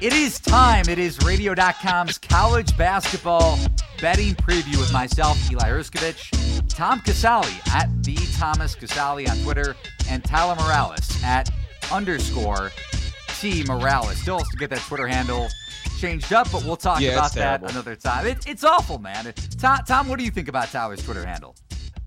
It is time. It is radio.com's college basketball betting preview with myself, Eli Hershkovich, Tom Casale at the Thomas Casale on Twitter, and Tyler Morales at underscore T Morales. Still has to get that Twitter handle changed up, but we'll talk Yeah, about that another time. It, it's awful, man. It- Tom, Tom, what do you think about Tyler's Twitter handle?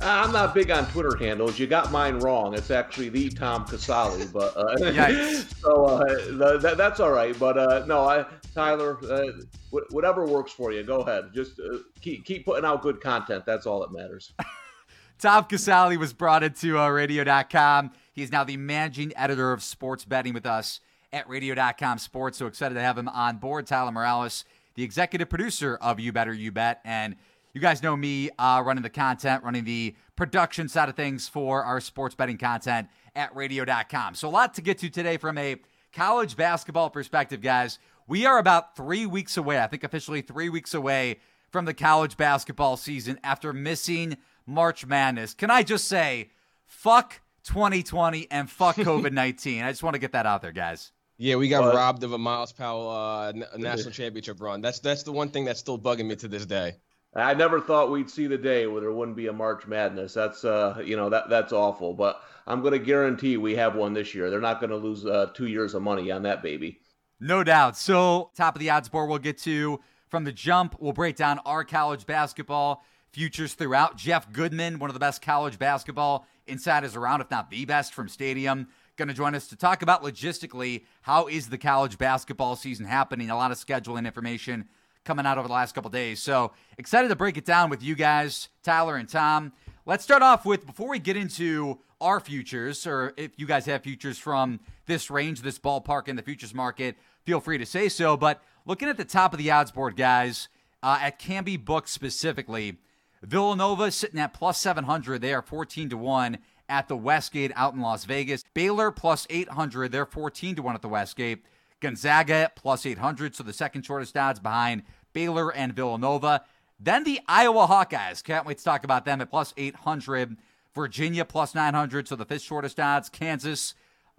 Uh, I'm not big on Twitter handles. You got mine wrong. It's actually the Tom Casale, but uh, so uh, th- that, that's all right. But uh, no, I, Tyler, uh, wh- whatever works for you, go ahead. Just uh, keep keep putting out good content. That's all that matters. Tom Casale was brought into uh, radio.com. He is now the managing editor of sports betting with us at radio.com sports. So excited to have him on board. Tyler Morales, the executive producer of You Better You Bet. And you guys know me uh, running the content, running the production side of things for our sports betting content at radio.com. So a lot to get to today from a college basketball perspective, guys. We are about three weeks away, I think officially three weeks away from the college basketball season after missing March Madness. Can I just say, fuck 2020 and fuck COVID 19? I just want to get that out there, guys. Yeah, we got But- robbed of a Myles Powell uh, national championship run. That's that's the one thing that's still bugging me to this day. I never thought we'd see the day where there wouldn't be a March Madness. That's uh, you know that that's awful. But I'm going to guarantee we have one this year. They're not going to lose uh, two years of money on that baby. No doubt. So, top of the odds board, we'll get to from the jump. We'll break down our college basketball futures throughout. Jeff Goodman, one of the best college basketball insiders around, if not the best from Stadium, going to join us to talk about logistically how is the college basketball season happening. A lot of scheduling information coming out over the last couple days. So, excited to break it down with you guys, Tyler and Tom. Let's start off with before we get into our futures, or if you guys have futures from this range, this ballpark in the futures market, feel free to say so. But looking at the top of the odds board, guys, uh, at Canby Book specifically, Villanova sitting at plus 700. They are 14 to 1 at the Westgate out in Las Vegas. Baylor plus 800. They're 14 to 1 at the Westgate. Gonzaga plus 800. So the second shortest odds behind Baylor and Villanova. Then the Iowa Hawkeyes. Can't wait to talk about them at plus 800. Virginia plus 900. So the fifth shortest odds. Kansas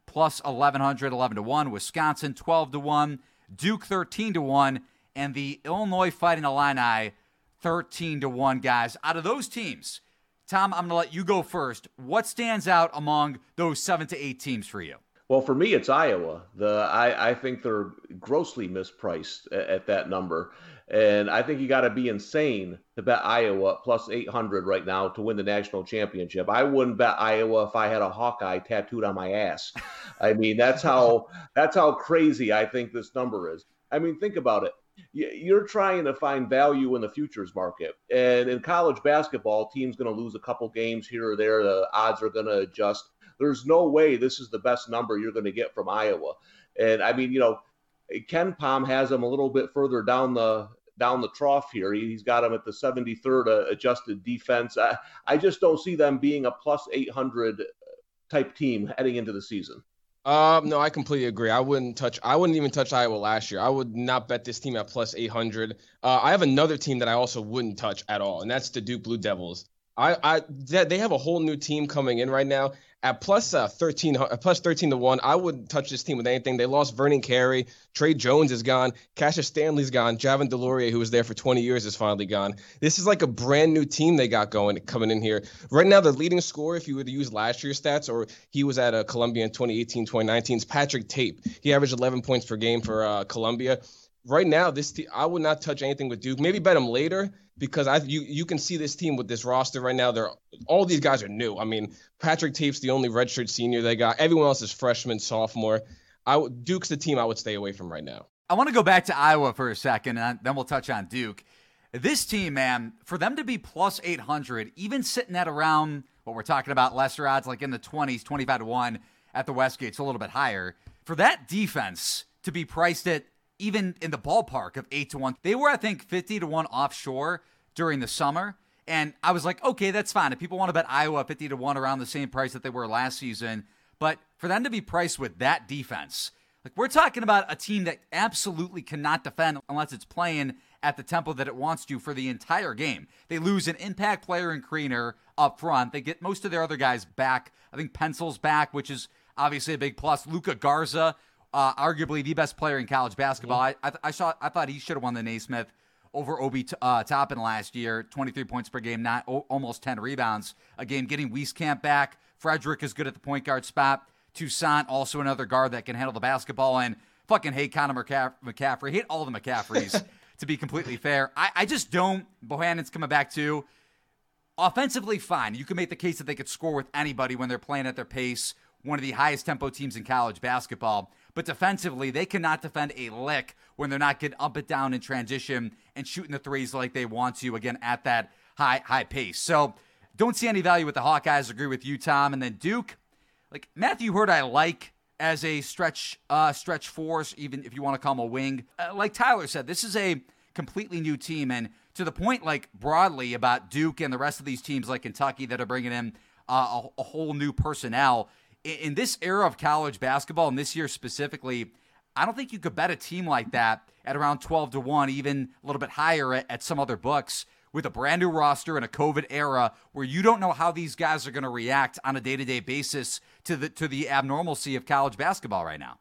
plus 1100, 11 to 1. Wisconsin 12 to 1. Duke 13 to 1. And the Illinois Fighting Illini 13 to 1, guys. Out of those teams, Tom, I'm going to let you go first. What stands out among those seven to eight teams for you? Well, for me, it's Iowa. The I, I think they're grossly mispriced at, at that number, and I think you got to be insane to bet Iowa plus 800 right now to win the national championship. I wouldn't bet Iowa if I had a Hawkeye tattooed on my ass. I mean, that's how that's how crazy I think this number is. I mean, think about it. You're trying to find value in the futures market, and in college basketball, teams going to lose a couple games here or there. The odds are going to adjust there's no way this is the best number you're going to get from Iowa. And I mean, you know, KenPom has them a little bit further down the down the trough here. He- He's got them at the 73rd uh, adjusted defense. I, I just don't see them being a plus 800 type team heading into the season. Um, no, I completely agree. I wouldn't touch. I wouldn't even touch Iowa last year. I would not bet this team at plus 800. Uh, I have another team that I also wouldn't touch at all, and that's the Duke Blue Devils. I, I, they have a whole new team coming in right now at plus uh, 13, uh, plus 13 to one. I wouldn't touch this team with anything. They lost Vernon Carey, Tre Jones is gone, Cassius Stanley's gone, Javin DeLaurier, who was there for 20 years, is finally gone. This is like a brand new team they got going coming in here right now. The leading scorer, if you were to use last year's stats, or he was at uh, Columbia in 2018, 2019, is Patrick Tape. He averaged 11 points per game for uh, Columbia. Right now, this te- I would not touch anything with Duke. Maybe bet them later because I you you can see this team with this roster right now. They're all these guys are new. I mean, Patrick Tape's the only redshirt senior they got. Everyone else is freshman, sophomore. I Duke's the team I would stay away from right now. I want to go back to Iowa for a second, and then we'll touch on Duke. This team, man, for them to be plus 800, even sitting at around what we're talking about, lesser odds, like in the 20s, 25 to 1 at the Westgate, it's a little bit higher. For that defense to be priced at even in the ballpark of 8 to 1, they were, I think, 50 to 1 offshore during the summer. And I was like, okay, that's fine. If people want to bet Iowa 50 to 1 around the same price that they were last season, but for them to be priced with that defense, like we're talking about a team that absolutely cannot defend unless it's playing at the tempo that it wants to for the entire game. They lose an impact player in Kriener up front. They get most of their other guys back. I think Pencil's back, which is obviously a big plus. Luka Garza, uh, arguably the best player in college basketball. I, I, I, saw I thought he should have won the Naismith over Obi uh, Toppin last year. 23 points per game, not o- almost 10 rebounds a game. Getting Wieskamp back. Fredrick is good at the point guard spot. Toussaint also another guard that can handle the basketball and fucking hate Connor McCaff- McCaffery. Hate all the McCafferys. to be completely fair, I, I just don't. Bohannon's coming back too. Offensively, fine. You can make the case that they could score with anybody when they're playing at their pace. One of the highest tempo teams in college basketball. But defensively, they cannot defend a lick when they're not getting up and down in transition and shooting the threes like they want to, again, at that high, high pace. So don't see any value with the Hawkeyes. Agree with you, Tom. And then Duke, like Matthew Hurt, I like as a stretch uh, stretch force, even if you want to call him a wing. Uh, like Tyler said, this is a completely new team. And to the point, like broadly about Duke and the rest of these teams like Kentucky that are bringing in uh, a, a, whole new personnel in this era of college basketball, and this year specifically, I don't think you could bet a team like that at around 12 to 1, even a little bit higher at, at some other books with a brand new roster in a COVID era where you don't know how these guys are going to react on a day to day basis to the to the abnormalcy of college basketball right now.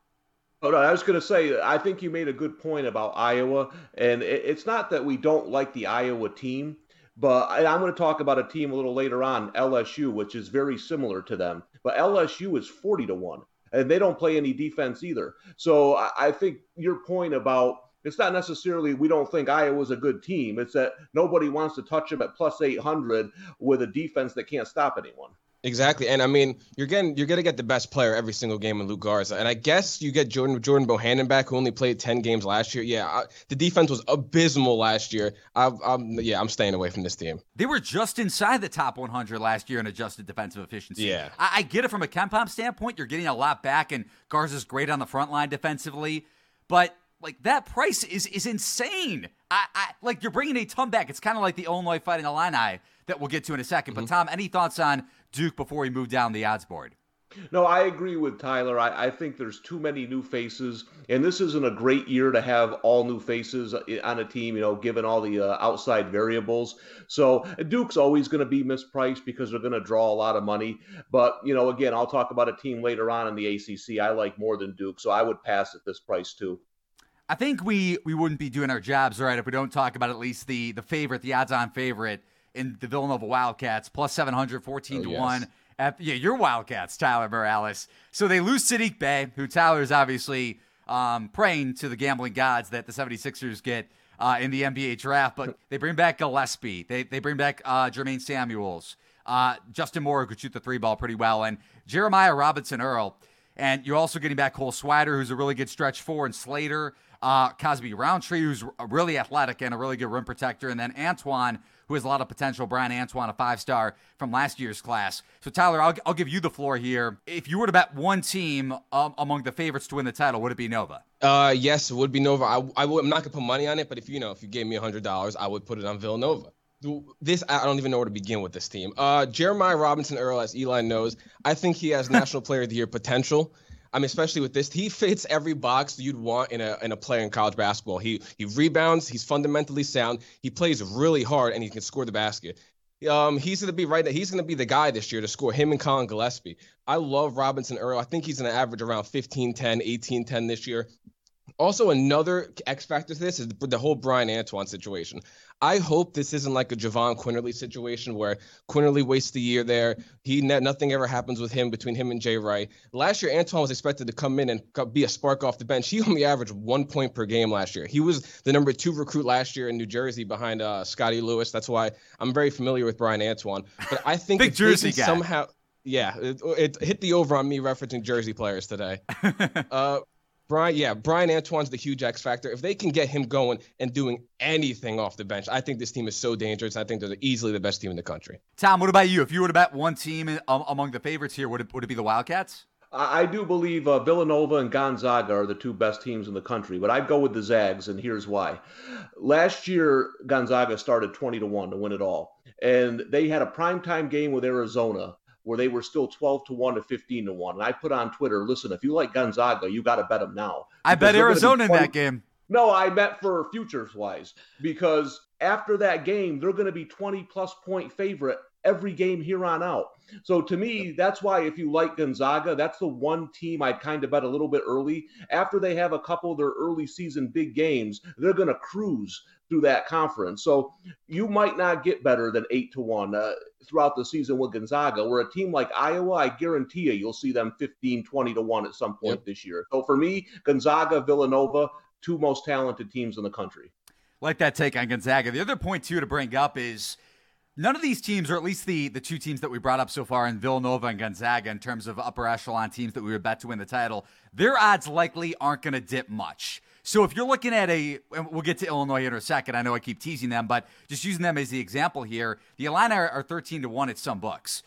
Oh, no, I was going to say, I think you made a good point about Iowa. And it's not that we don't like the Iowa team, but I'm going to talk about a team a little later on, LSU, which is very similar to them. But LSU is 40 to 1, and they don't play any defense either. So I think your point about it's not necessarily we don't think Iowa's a good team. It's that nobody wants to touch them at plus 800 with a defense that can't stop anyone. Exactly, and I mean, you're getting you're gonna get the best player every single game in Luka Garza, and I guess you get Jordan Jordan Bohannon back, who only played ten games last year. Yeah, I, the defense was abysmal last year. I, am yeah, I'm staying away from this team. They were just inside the top 100 last year in adjusted defensive efficiency. Yeah, I, I get it from a KenPom standpoint. You're getting a lot back, and Garza's great on the front line defensively, but like that price is is insane. I, I like you're bringing a ton back. It's kind of like the Illinois Fighting Illini that we'll get to in a 2nd mm-hmm. But Tom, any thoughts on Duke before we move down the odds board. No, I agree with Tyler. I, I, think there's too many new faces, and this isn't a great year to have all new faces on a team, you know, given all the uh, outside variables. So Duke's always going to be mispriced because they're going to draw a lot of money. But, you know, again, I'll talk about a team later on in the ACC I like more than Duke, so I would pass at this price too. I think we we wouldn't be doing our jobs right if we don't talk about at least the the favorite, the odds-on favorite in the Villanova Wildcats, plus 700, 14 oh, to yes. 1. At, yeah, your Wildcats, Tyler Morales. So they lose Saddiq Bey, who Tyler is obviously um, praying to the gambling gods that the 76ers get uh, in the NBA draft, but they bring back Gillespie. They, they bring back uh, Jermaine Samuels. Uh, Justin Moore could shoot the three ball pretty well, and Jeremiah Robinson Earl. And you're also getting back Cole Swider, who's a really good stretch four, and Slater, uh, Cosby Roundtree, who's really athletic and a really good rim protector, and then Antoine, who has a lot of potential. Bryan Antoine, a five star from last year's class. So, Tyler, I'll, I'll give you the floor here. If you were to bet one team um, among the favorites to win the title, would it be Nova? Uh, yes, it would be Nova. I, I I'm not gonna put money on it, but if you know, if you gave me hundred dollars, I would put it on Villanova. This I don't even know where to begin with this team. Uh, Jeremiah Robinson Earl, as Eli knows, I think he has National Player of the Year potential. I mean, especially with this, he fits every box you'd want in a in a player in college basketball. He he rebounds, he's fundamentally sound, he plays really hard, and he can score the basket. Um, he's gonna be right. He's gonna be the guy this year to score him and Collin Gillespie. I love Robinson Earl. I think he's gonna average around 15, 10, 18, 10 this year. Also, another X factor to this is the whole Bryan Antoine situation. I hope this isn't like a Jahvon Quinerly situation where Quinerly wastes the year there. He nothing ever happens with him between him and Jay Wright. Last year, Antoine was expected to come in and be a spark off the bench. He only averaged one point per game last year. He was the number two recruit last year in New Jersey behind uh, Scottie Lewis. That's why I'm very familiar with Bryan Antoine. But I think big Jersey guy. somehow. Yeah, it, it, hit the over on me referencing Jersey players today. uh, Bryan, yeah, Bryan Antoine's the huge X factor. If they can get him going and doing anything off the bench, I think this team is so dangerous. I think they're easily the best team in the country. Tom, what about you? If you were to bet one team um, among the favorites here, would it, would it be the Wildcats? I do believe uh, Villanova and Gonzaga are the two best teams in the country, but I'd go with the Zags, and here's why. Last year, Gonzaga started 20 to 1 to win it all, and they had a primetime game with Arizona where they were still 12 to 1 to 15 to 1. And I put on Twitter, listen, if you like Gonzaga, you got to bet them now. I bet Arizona 20- in that game. No, I bet for futures wise because after that game, they're going to be 20 plus point favorite every game here on out. So to me, that's why if you like Gonzaga, that's the one team I'd kind of bet a little bit early. After they have a couple of their early season big games, they're going to cruise through that conference. So you might not get better than eight to one uh, throughout the season with Gonzaga. Where a team like Iowa, I guarantee you, you'll see them 15, 20 to one at some point yep. this year. So for me, Gonzaga, Villanova, two most talented teams in the country. Like that take on Gonzaga. The other point too to bring up is None of these teams, or at least the the two teams that we brought up so far in Villanova and Gonzaga, in terms of upper echelon teams that we would bet to win the title, their odds likely aren't going to dip much. So if you're looking at a, we'll get to Illinois in a second. I know I keep teasing them, but just using them as the example here, the Illini are 13 to one at some books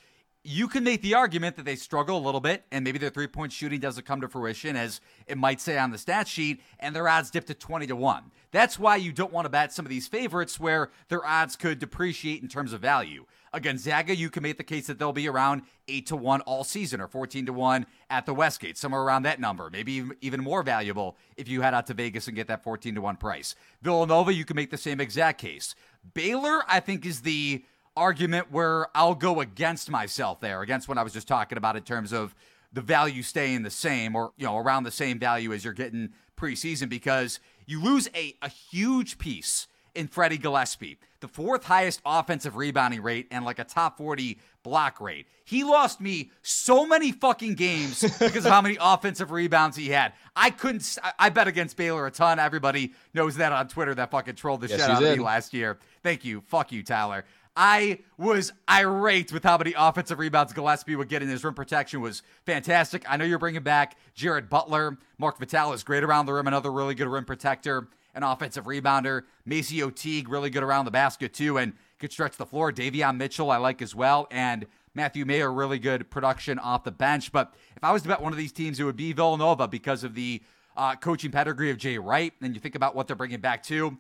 you can make the argument that they struggle a little bit and maybe their three point shooting doesn't come to fruition as it might say on the stat sheet and their odds dip to 20 to 1. That's why you don't want to bet some of these favorites where their odds could depreciate in terms of value. Against Zaga, you can make the case that they'll be around 8 to 1 all season or 14 to 1 at the Westgate, somewhere around that number, maybe even more valuable if you head out to Vegas and get that 14 to 1 price. Villanova, you can make the same exact case. Baylor, I think, is the argument where I'll go against myself there, against what I was just talking about in terms of the value staying the same or, you know, around the same value as you're getting preseason because you lose a, a huge piece in Freddie Gillespie, the fourth highest offensive rebounding rate and like a top 40 block rate. He lost me so many fucking games because of how many offensive rebounds he had. I couldn't, I bet against Baylor a ton. Everybody knows that on Twitter that fucking trolled the yes, shit out of me last year. Thank you. Fuck you, Tyler. I was irate with how many offensive rebounds Gillespie would get in his rim protection was fantastic. I know you're bringing back Jared Butler. Mark Vital is great around the rim, another really good rim protector, an offensive rebounder. MaCio Teague, really good around the basket too, and could stretch the floor. Davion Mitchell, I like as well, and Matthew Mayer, really good production off the bench. But if I was to bet one of these teams, it would be Villanova because of the uh, coaching pedigree of Jay Wright. And you think about what they're bringing back too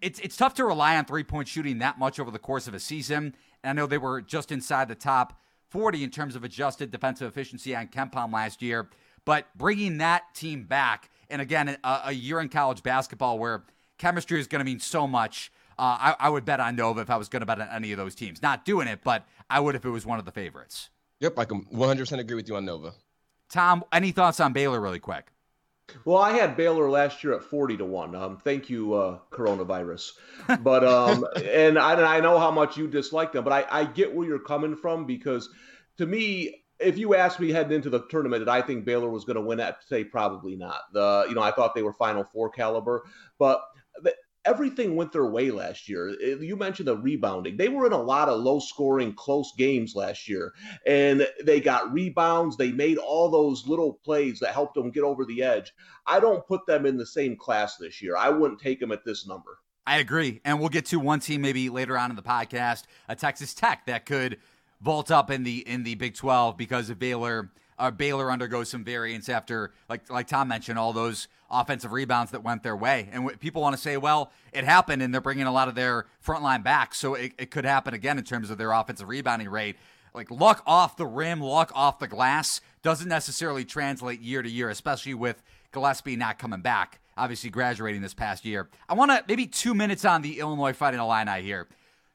it's it's tough to rely on three point shooting that much over the course of a season. And I know they were just inside the top 40 in terms of adjusted defensive efficiency on KenPom last year, but bringing that team back, and again, a, a year in college basketball where chemistry is going to mean so much. Uh, I, I, would bet on Nova if I was going to bet on any of those teams. Not doing it, but I would if it was one of the favorites. Yep, I can 100% agree with you on Nova. Tom, any thoughts on Baylor really quick? Well, I had Baylor last year at forty to one. Um, thank you, uh, coronavirus. But um, and I, I know how much you dislike them, but I, I get where you're coming from because to me, if you asked me heading into the tournament, did I think Baylor was going to win? I'd say probably not. The you know I thought they were Final Four caliber, but everything went their way last year. You mentioned the rebounding. They were in a lot of low scoring, close games last year, and they got rebounds. They made all those little plays that helped them get over the edge. I don't put them in the same class this year. I wouldn't take them at this number. I agree. And we'll get to one team maybe later on in the podcast, a Texas Tech that could vault up in the in the Big 12 because of Baylor uh, Baylor undergoes some variance after, like like Tom mentioned, all those offensive rebounds that went their way. And w- people want to say, well, it happened, and they're bringing a lot of their front line back, so it, it could happen again in terms of their offensive rebounding rate. Like luck off the rim, luck off the glass doesn't necessarily translate year to year, especially with Gillespie not coming back. Obviously, graduating this past year. I want to maybe two minutes on the Illinois Fighting Illini here.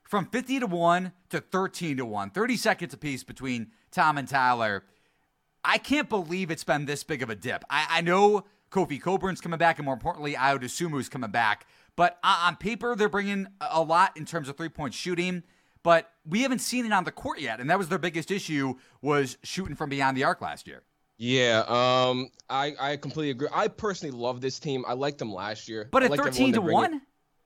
From 50 to 1 to 13 to 1, 30 seconds apiece between Tom and Tyler. I can't believe it's been this big of a dip. I, I know Kofi Cockburn's coming back, and more importantly, Ayo Dosunmu's coming back. But on paper, they're bringing a lot in terms of three point shooting. But we haven't seen it on the court yet, and that was their biggest issue was shooting from beyond the arc last year. Yeah, um, I I completely agree. I personally love this team. I liked them last year. But at thirteen to one.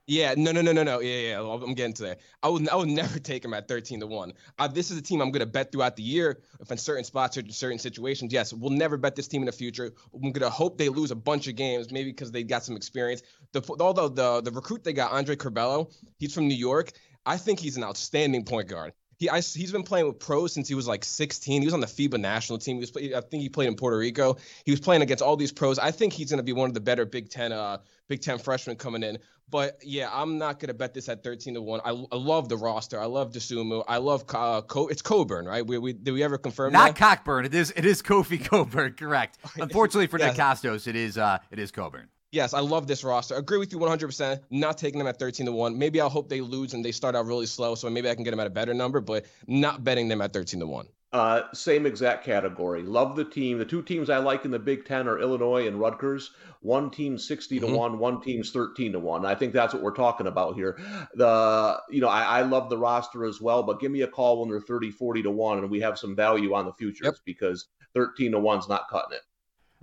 Yeah, no, no, no, no, no. Yeah, yeah. I'm getting to that. I would, I would never take him at 13 to one. Uh, this is a team I'm going to bet throughout the year. If in certain spots or certain situations, yes, we'll never bet this team in the future. I'm going to hope they lose a bunch of games, maybe because they got some experience. The although the the recruit they got, Andre Curbelo, he's from New York. I think he's an outstanding point guard. He I, he's been playing with pros since he was like 16. He was on the FIBA national team. He was I think he played in Puerto Rico. He was playing against all these pros. I think he's going to be one of the better Big Ten uh Big Ten freshmen coming in. But yeah, I'm not going to bet this at 13 to one. I, I love the roster. I love Dosunmu. I love uh, Co- it's Coburn, right? We, we did we ever confirm not that? Cockburn. It is it is Kofi Coburn. Correct. Unfortunately for yes. Nick Kostos, it is uh it is Coburn. Yes, I love this roster. Agree with you 100%. Not taking them at 13 to 1. Maybe I'll hope they lose and they start out really slow, so maybe I can get them at a better number, but not betting them at 13 to 1. Uh, same exact category. Love the team. The two teams I like in the Big Ten are Illinois and Rutgers. One team 60 to mm-hmm. one, one team's 13 to one. I think that's what we're talking about here. The you know I, I, love the roster as well, but give me a call when they're 30, 40 to one, and we have some value on the futures yep. because 13 to one's not cutting it.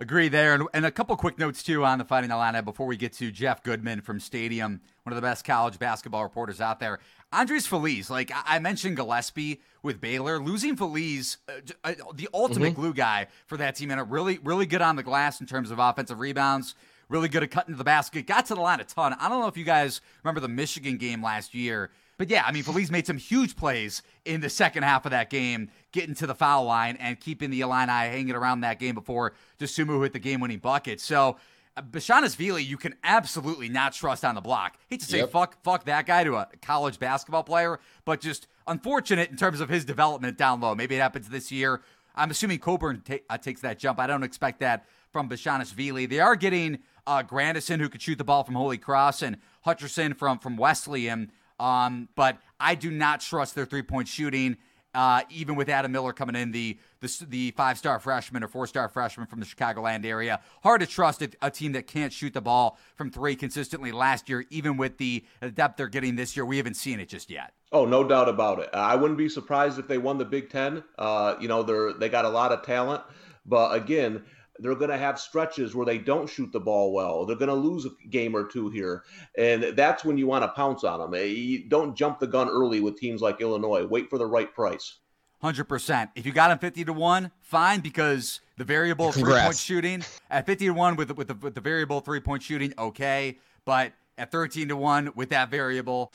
Agree there. And, and, a couple quick notes, too, on the Fighting Illini before we get to Jeff Goodman from Stadium, one of the best college basketball reporters out there. Andres Feliz, like I mentioned Gillespie with Baylor, losing Feliz, uh, uh, the ultimate mm-hmm. glue guy for that team, and a really, really good on the glass in terms of offensive rebounds, really good at cutting to the basket, got to the line a ton. I don't know if you guys remember the Michigan game last year but yeah, I mean, Feliz made some huge plays in the second half of that game, getting to the foul line and keeping the Illini hanging around that game before Dosunmu hit the game-winning bucket. So, uh, Bezhanishvili, you can absolutely not trust on the block. Hate to say yep. fuck fuck that guy to a college basketball player, but just unfortunate in terms of his development down low. Maybe it happens this year. I'm assuming Coburn ta- uh, takes that jump. I don't expect that from Bezhanishvili. They are getting uh, Grandison, who could shoot the ball from Holy Cross, and Hutcherson from from Wesleyan. Um, but I do not trust their three point shooting. Uh, even with Adam Miller coming in, the the, the five star freshman or four star freshman from the Chicagoland area, hard to trust a, a, team that can't shoot the ball from three consistently last year. Even with the depth they're getting this year, we haven't seen it just yet. Oh, no doubt about it. I wouldn't be surprised if they won the Big Ten. Uh, you know, they're they got a lot of talent, but again, they're going to have stretches where they don't shoot the ball well. They're going to lose a game or two here. And that's when you want to pounce on them. Eh, you don't jump the gun early with teams like Illinois. Wait for the right price. 100%. If you got them 50 to 1, fine, because the variable three point shooting at 50 to 1 with with the, with the variable three point shooting, okay. But at 13 to 1 with that variable,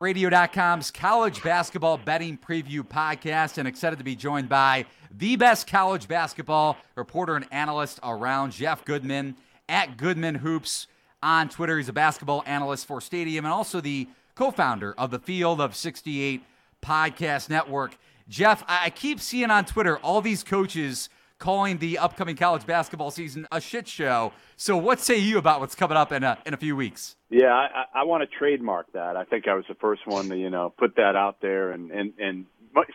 Radio.com's college basketball betting preview podcast, and excited to be joined by the best college basketball reporter and analyst around, Jeff Goodman at Goodman Hoops on Twitter. He's a basketball analyst for Stadium and also the co founder of the Field of 68 podcast network. Jeff, I keep seeing on Twitter all these coaches calling the upcoming college basketball season a shit show. So, what say you about what's coming up in a, in a few weeks? Yeah, I, I want to trademark that. I think I was the first one to you know put that out there, and and and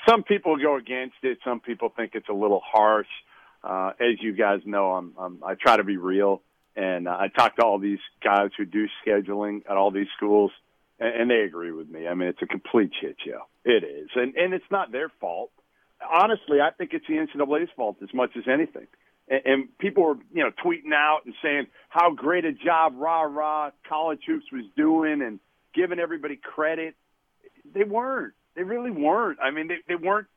some people go against it. Some people think it's a little harsh. Uh, as you guys know, I'm, I'm I try to be real, and uh, I talk to all these guys who do scheduling at all these schools, and, and they agree with me. I mean, it's a complete shit show. It is, and and it's not their fault honestly, I think it's the NCAA's fault as much as anything. And, and people were, you know, tweeting out and saying how great a job rah rah college hoops was doing and giving everybody credit. They weren't. They really weren't. I mean, they, they weren't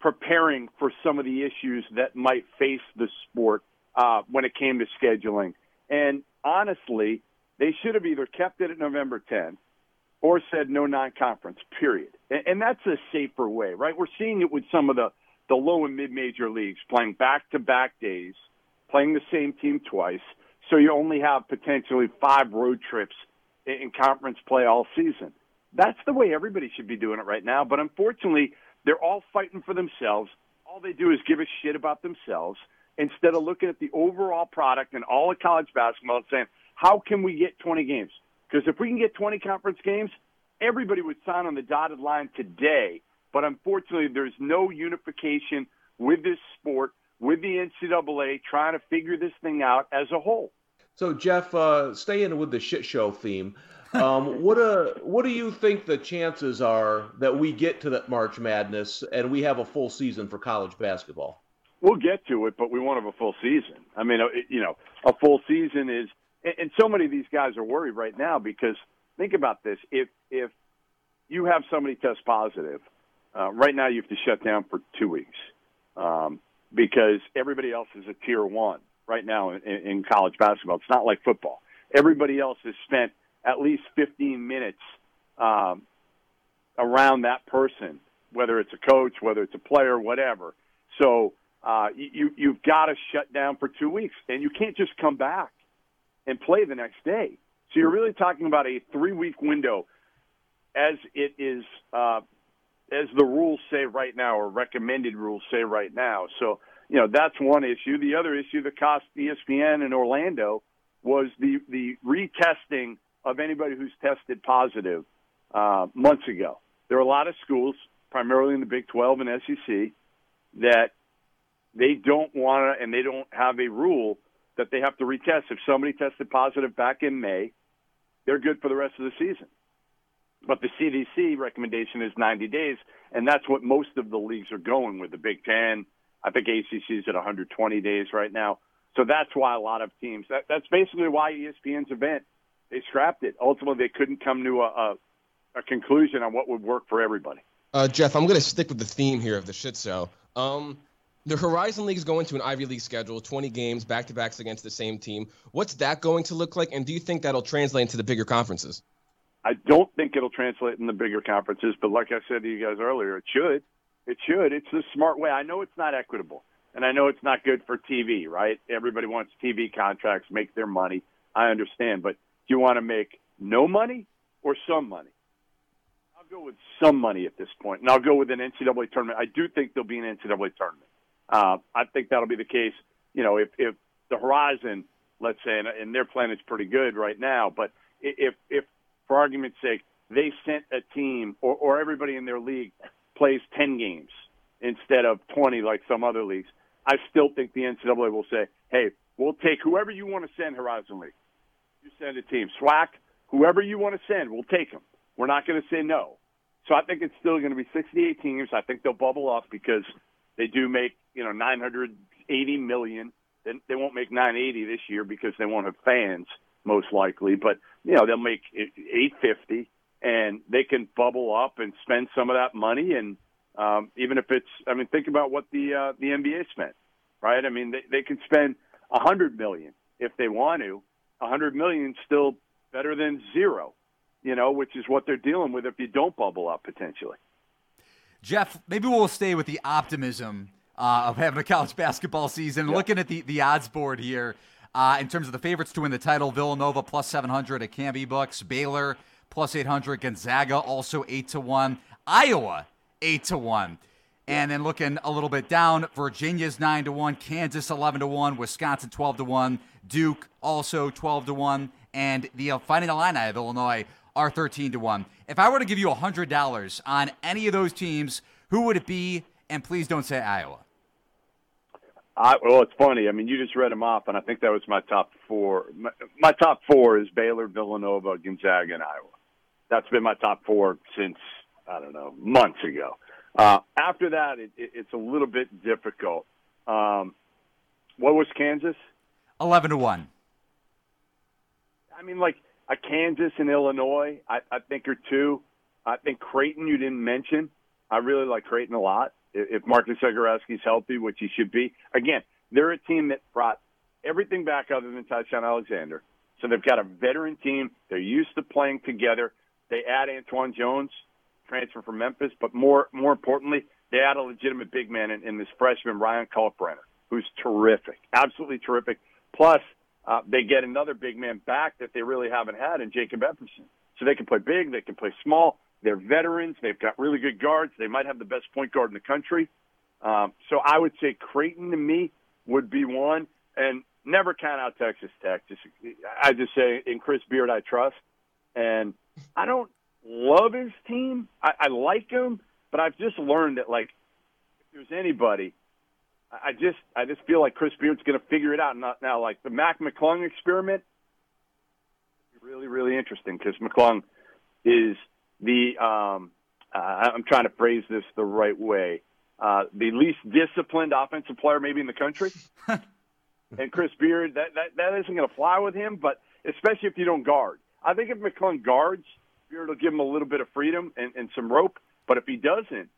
preparing for some of the issues that might face the sport uh, when it came to scheduling. And honestly, they should have either kept it at November 10th or said no non-conference. Period. And, and that's a safer way, right? We're seeing it with some of the the low and mid-major leagues playing back-to-back days, playing the same team twice. So you only have potentially five road trips in, in conference play all season. That's the way everybody should be doing it right now. But unfortunately, they're all fighting for themselves. All they do is give a shit about themselves instead of looking at the overall product and all of college basketball and saying, how can we get 20 games? Because if we can get 20 conference games, everybody would sign on the dotted line today. But unfortunately, there's no unification with this sport, with the NCAA trying to figure this thing out as a whole. So, Jeff, uh, staying with the shit show theme, um, what uh, what do you think the chances are that we get to that March Madness and we have a full season for college basketball? We'll get to it, but we won't have a full season. I mean, uh, you know, a full season is and so many of these guys are worried right now because think about this: if if you have somebody test positive, uh, right now you have to shut down for two weeks um, because everybody else is a tier one right now in, in college basketball. It's not like football. Everybody else has spent at least 15 minutes um, around that person, whether it's a coach, whether it's a player, whatever. So uh, you you've got to shut down for two weeks, and you can't just come back and play the next day. So you're really talking about a three week window as it is, uh, as the rules say right now, or recommended rules say right now. So, you know, that's one issue. The other issue that cost ESPN in Orlando was the the retesting of anybody who's tested positive uh, months ago. There are a lot of schools, primarily in the Big 12 and SEC, that they don't want to, and they don't have a rule that they have to retest. If somebody tested positive back in May, they're good for the rest of the season. But the CDC recommendation is 90 days, and that's what most of the leagues are going with. The Big Ten, I think ACC is at 120 days right now. So that's why a lot of teams. That, that's basically why ESPN's event they scrapped it. Ultimately, they couldn't come to a, a, a conclusion on what would work for everybody. Uh, Jeff, I'm going to stick with the theme here of the shit show. Um, the Horizon League is going to an Ivy League schedule, 20 games, back to backs against the same team. What's that going to look like? And do you think that'll translate into the bigger conferences? I don't think it'll translate in the bigger conferences, but like I said to you guys earlier, it should. It should. It's a smart way. I know it's not equitable, and I know it's not good for TV, right? Everybody wants TV contracts, make their money. I understand, but do you want to make no money or some money? I'll go with some money at this point, and I'll go with an NCAA tournament. I do think there'll be an NCAA tournament. Uh, I think that'll be the case. You know, if if the Horizon, let's say, and, and their plan is pretty good right now, but if if for argument's sake they sent a team or, or everybody in their league plays ten games instead of twenty like some other leagues, I still think the NCAA will say, hey, we'll take whoever you want to send Horizon League. You send a team, SWAC, whoever you want to send, we'll take them. We're not going to say no. So I think it's still going to be 68 teams. I think they'll bubble up because they do make you know 980 million. Then they won't make 980 this year because they won't have fans most likely. But you know they'll make 850, and they can bubble up and spend some of that money. And um, even if it's, I mean, think about what the uh, the NBA spent, right? I mean, they they can spend 100 million if they want to. 100 million still better than zero, you know, which is what they're dealing with if you don't bubble up potentially. Jeff, maybe we'll stay with the optimism uh, of having a college basketball season. Yep. Looking at the, the odds board here, uh, in terms of the favorites to win the title, Villanova plus 700 at Canby Books, Baylor plus 800, Gonzaga also 8 to 1, Iowa 8 to 1. And then looking a little bit down, Virginia's 9 to 1, Kansas 11 to 1, Wisconsin 12 to 1, Duke also 12 to 1, and the Fighting Illini of Illinois are 13 to 1. If I were to give you $100 on any of those teams, who would it be? And please don't say Iowa. I, well, it's funny. I mean, you just read them off, and I think that was my top four. My, my top four is Baylor, Villanova, Gonzaga, and Iowa. That's been my top four since I don't know months ago. Uh, after that, it, it, it's a little bit difficult. Um, what was Kansas? Eleven to one. I mean, like a Kansas and Illinois, I, I think are two. I think Creighton you didn't mention. I really like Creighton a lot. If Marcus Zegarowski's healthy, which he should be, again, they're a team that brought everything back other than Ty-Shon Alexander. So they've got a veteran team. They're used to playing together. They add Antwann Jones, transfer from Memphis, but more more importantly, they add a legitimate big man in, in this freshman Ryan Kalkbrenner, who's terrific, absolutely terrific. Plus, uh, they get another big man back that they really haven't had in Jacob Epperson. So they can play big, they can play small. They're veterans. They've got really good guards. They might have the best point guard in the country. Um, so I would say Creighton to me would be one, and never count out Texas Tech. Just I just say in Chris Beard I trust, and I don't love his team. I, I like him, but I've just learned that like if there's anybody I just I just feel like Chris Beard's going to figure it out. Not now, like the Mac McClung experiment, really really interesting because McClung is the um, uh, I'm trying to phrase this the right way, uh, the least disciplined offensive player maybe in the country. and Chris Beard, that that that isn't going to fly with him, but especially if you don't guard. I think if McClung guards, Beard will give him a little bit of freedom and, and some rope. But if he doesn't,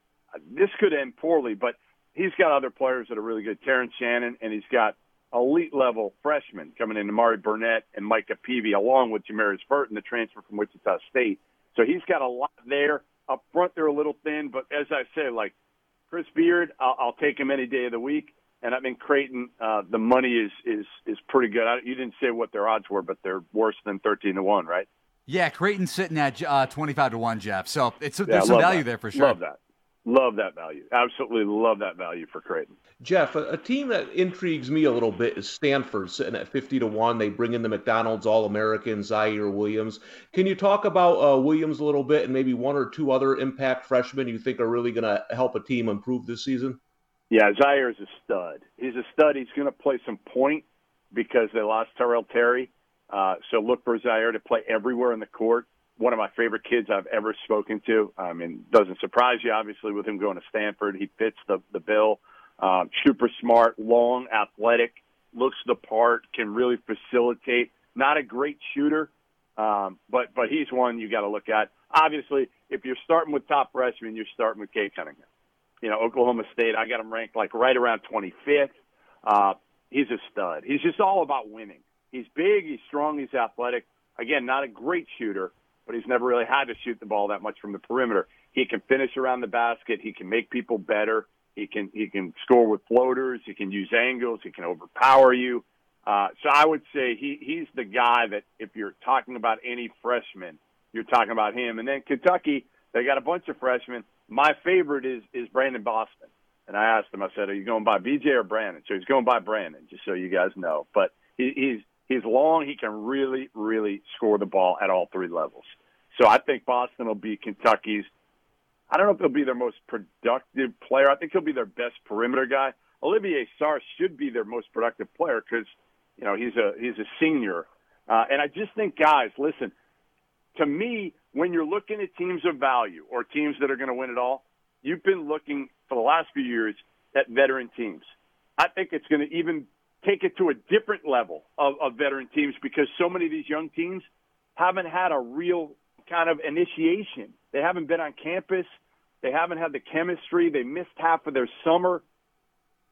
this could end poorly. But he's got other players that are really good. Terrence Shannon, and he's got elite level freshmen coming in, Mari Burnett and Micah Peavy, along with Jamarius Burton, the transfer from Wichita State. So he's got a lot there. Up front, they're a little thin, but as I say, like Chris Beard, I'll, I'll take him any day of the week. And I mean Creighton, uh, the money is is is pretty good. I, you didn't say what their odds were, but they're worse than thirteen to one, right? Yeah, Creighton's sitting at uh, twenty five to one, Jeff. So it's yeah, there's some value that. there for sure. Love that. Love that value. Absolutely love that value for Creighton. Jeff, a, a, team that intrigues me a little bit is Stanford, sitting at 50 to 1. They bring in the McDonald's All American, Ziaire Williams. Can you talk about uh, Williams a little bit and maybe one or two other impact freshmen you think are really going to help a team improve this season? Yeah, Ziaire is a stud. He's a stud. He's going to play some point because they lost Tyrell Terry. Uh, so look for Ziaire to play everywhere in the court one of my favorite kids I've ever spoken to. I mean, doesn't surprise you, obviously, with him going to Stanford. He fits the the bill. Um, super smart, long, athletic, looks the part, can really facilitate. Not a great shooter, um, but but he's one you got to look at. Obviously, if you're starting with top freshmen, you're starting with Cade Cunningham. You know, Oklahoma State, I got him ranked like right around 25th. Uh, he's a stud. He's just all about winning. He's big, he's strong, he's athletic. Again, not a great shooter, but he's never really had to shoot the ball that much from the perimeter. He can finish around the basket. He can make people better. He can he can score with floaters. He can use angles. He can overpower you. Uh, so I would say he he's the guy that if you're talking about any freshman, you're talking about him. And then Kentucky, they got a bunch of freshmen. My favorite is is Brandon Boston. And I asked him, I said, "Are you going by BJ or Brandon?" So he's going by Brandon, just so you guys know. But he, he's he's long. He can really really score the ball at all three levels. So I think Boston will be Kentucky's. I don't know if he'll be their most productive player. I think he'll be their best perimeter guy. Olivier Sarr should be their most productive player because you know he's a he's a senior, uh, and I just think guys, listen. To me, when you're looking at teams of value or teams that are going to win it all, you've been looking for the last few years at veteran teams. I think it's going to even take it to a different level of, of veteran teams because so many of these young teams haven't had a real kind of initiation. They haven't been on campus. They haven't had the chemistry. They missed half of their summer.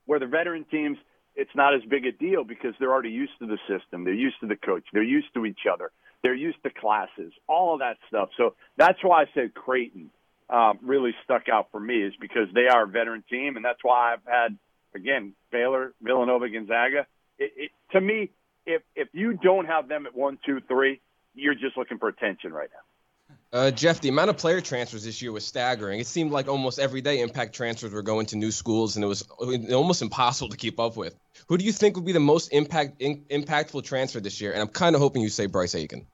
Where the veteran teams, it's not as big a deal because they're already used to the system. They're used to the coach. They're used to each other. They're used to classes, all of that stuff. So that's why I said Creighton um, really stuck out for me is because they are a veteran team, and that's why I've had again Baylor, Villanova, Gonzaga. It, it, to me, if if you don't have them at one, two, three, you're just looking for attention right now. Uh, Jeff, the amount of player transfers this year was staggering. It seemed like almost every day impact transfers were going to new schools, and it was almost impossible to keep up with. Who do you think would be the most impact in, impactful transfer this year? And I'm kind of hoping you say Bryce Aiken.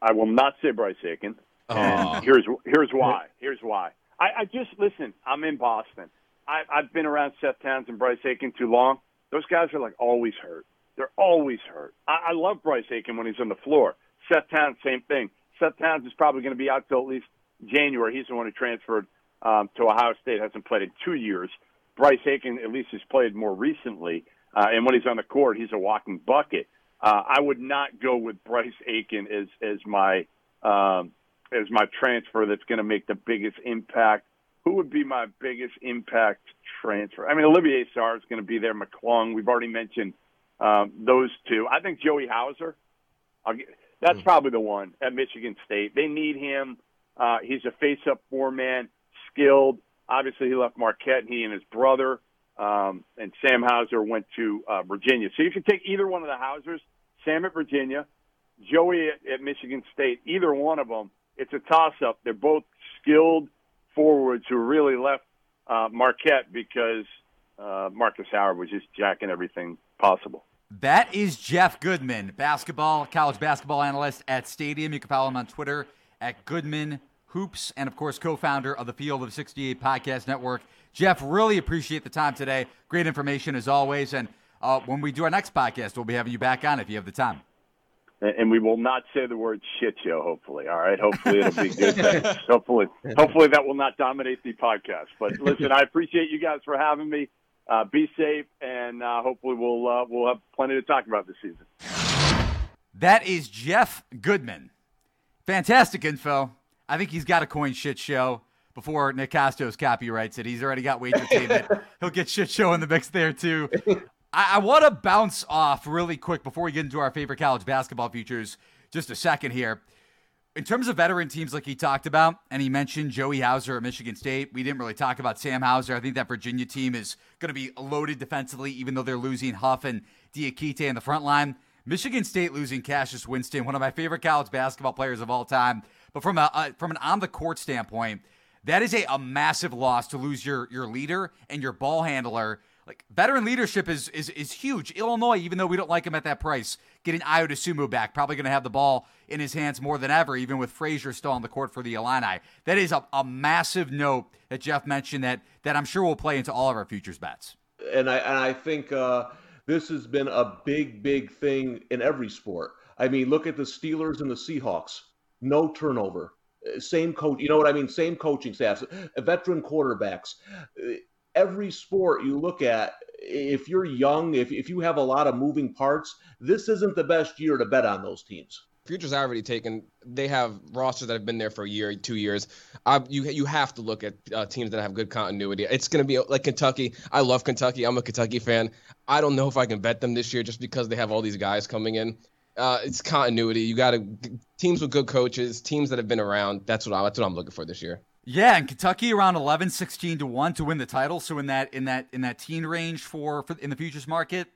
I will not say Bryce Aiken. And here's here's why. Here's why. I, I just listen. I'm in Boston. I, I've been around Seth Towns and Bryce Aiken too long. Those guys are like always hurt. They're always hurt. I, I love Bryce Aiken when he's on the floor. Seth Towns, same thing. Seth Towns is probably going to be out till at least January. He's the one who transferred um, to Ohio State, hasn't played in two years. Bryce Aiken at least has played more recently, uh, and when he's on the court, he's a walking bucket. Uh, I would not go with Bryce Aiken as as my um, as my transfer that's going to make the biggest impact. Who would be my biggest impact transfer? I mean, Olivier Sarr is going to be there. McClung, we've already mentioned um, those two. I think Joey Hauser. I'll get, that's mm probably the one at Michigan State. They need him. Uh, he's a face-up four-man, skilled. Obviously, he left Marquette. He and his brother um, and Sam Hauser went to uh, Virginia. So you can take either one of the Hausers, Sam at Virginia, Joey at, at Michigan State. Either one of them, it's a toss-up. They're both skilled forwards who really left uh, Marquette because uh, Marcus Howard was just jacking everything possible. That is Jeff Goodman, basketball, college basketball analyst at Stadium. You can follow him on Twitter at Goodman Hoops, and of course, co founder of the Field of 68 Podcast Network. Jeff, really appreciate the time today. Great information as always. And uh, when we do our next podcast, we'll be having you back on if you have the time. And we will not say the word shit show, hopefully. All right. Hopefully it'll be good. hopefully, hopefully that will not dominate the podcast. But listen, I appreciate you guys for having me uh, be safe, and uh, hopefully we'll uh, we'll have plenty to talk about this season. That is Jeff Goodman. Fantastic info. I think he's got a coin shit show before Nick Kostos copyrights it. He's already got Wagertainment. He'll get shit show in the mix there too. I, I want to bounce off really quick before we get into our favorite college basketball futures. Just a second here in terms of veteran teams like he talked about, and he mentioned Joey Hauser at Michigan State, we didn't really talk about Sam Hauser. I think that Virginia team is going to be loaded defensively, even though they're losing Huff and Diakite in the front line. Michigan State losing Cassius Winston, one of my favorite college basketball players of all time. But from a uh, from an on the court standpoint, that is a, a massive loss to lose your your leader and your ball handler. Like veteran leadership is is is huge. Illinois, even though we don't like him at that price, getting Ayo Dosunmu back, probably going to have the ball in his hands more than ever, even with Frazier still on the court for the Illini. That is a, a massive note that Jeff mentioned that that I'm sure will play into all of our futures bets. And I and I think uh, this has been a big big thing in every sport. I mean, look at the Steelers and the Seahawks. No turnover. Same coach. You know what I mean? Same coaching staffs. Veteran quarterbacks. Every sport you look at, if you're young, if, if you have a lot of moving parts, this isn't the best year to bet on those teams. Futures already taken. They have rosters that have been there for a year, two years. I, you you have to look at uh, teams that have good continuity. It's going to be like Kentucky. I love Kentucky. I'm a Kentucky fan. I don't know if I can bet them this year just because they have all these guys coming in. Uh, it's continuity. You got to teams with good coaches, teams that have been around. That's what I, that's what I'm looking for this year. Yeah, and Kentucky around 11, 16 to one to win the title. So in that in that in that teen range for, for in the futures market,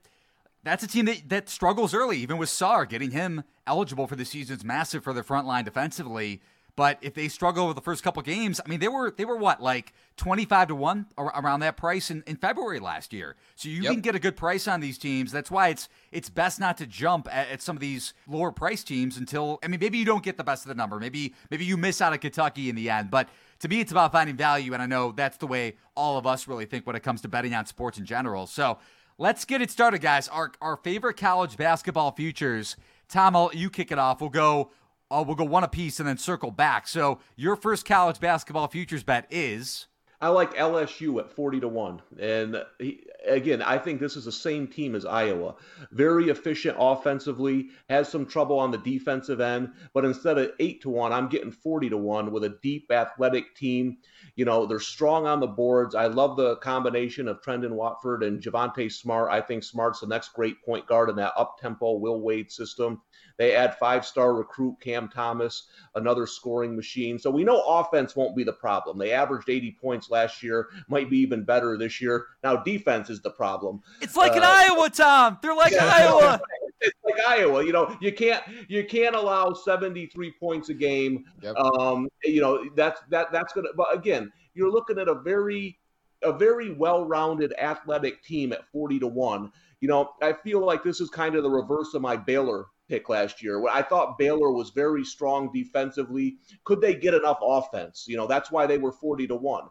that's a team that, that struggles early. Even with Sarr getting him eligible for the season's massive for their front line defensively. But if they struggle with the first couple games, I mean, they were they were what like twenty five to one around that price in, in February last year. So you yep. can get a good price on these teams. That's why it's it's best not to jump at, at, some of these lower price teams until I mean maybe you don't get the best of the number. Maybe maybe you miss out of Kentucky in the end. But to me, it's about finding value, and I know that's the way all of us really think when it comes to betting on sports in general. So let's get it started, guys. Our our favorite college basketball futures. Tom, I'll, you kick it off. We'll go uh, we'll go one apiece and then circle back. So your first college basketball futures bet is. I like LSU at 40 to 1. And he, again, I think this is the same team as Iowa. Very efficient offensively, has some trouble on the defensive end, but instead of 8 to 1, I'm getting 40 to 1 with a deep athletic team. You know, they're strong on the boards. I love the combination of Trendon Watford and Javonte Smart. I think Smart's the next great point guard in that up tempo Will Wade system. They add five star recruit Cam Thomas, another scoring machine. So we know offense won't be the problem. They averaged 80 points last year, might be even better this year. Now defense is the problem. It's like uh, Iowa, Tom. They're like yeah, Iowa. It's like Iowa. You know, you can't you can't allow 73 points a game. Yep. Um, you know, that's that that's gonna but again, you're looking at a very a very well-rounded athletic team at 40 to 1 you know i feel like this is kind of the reverse of my baylor pick last year. I thought Baylor was very strong defensively. Could they get enough offense? You know, that's why they were 40 to 1.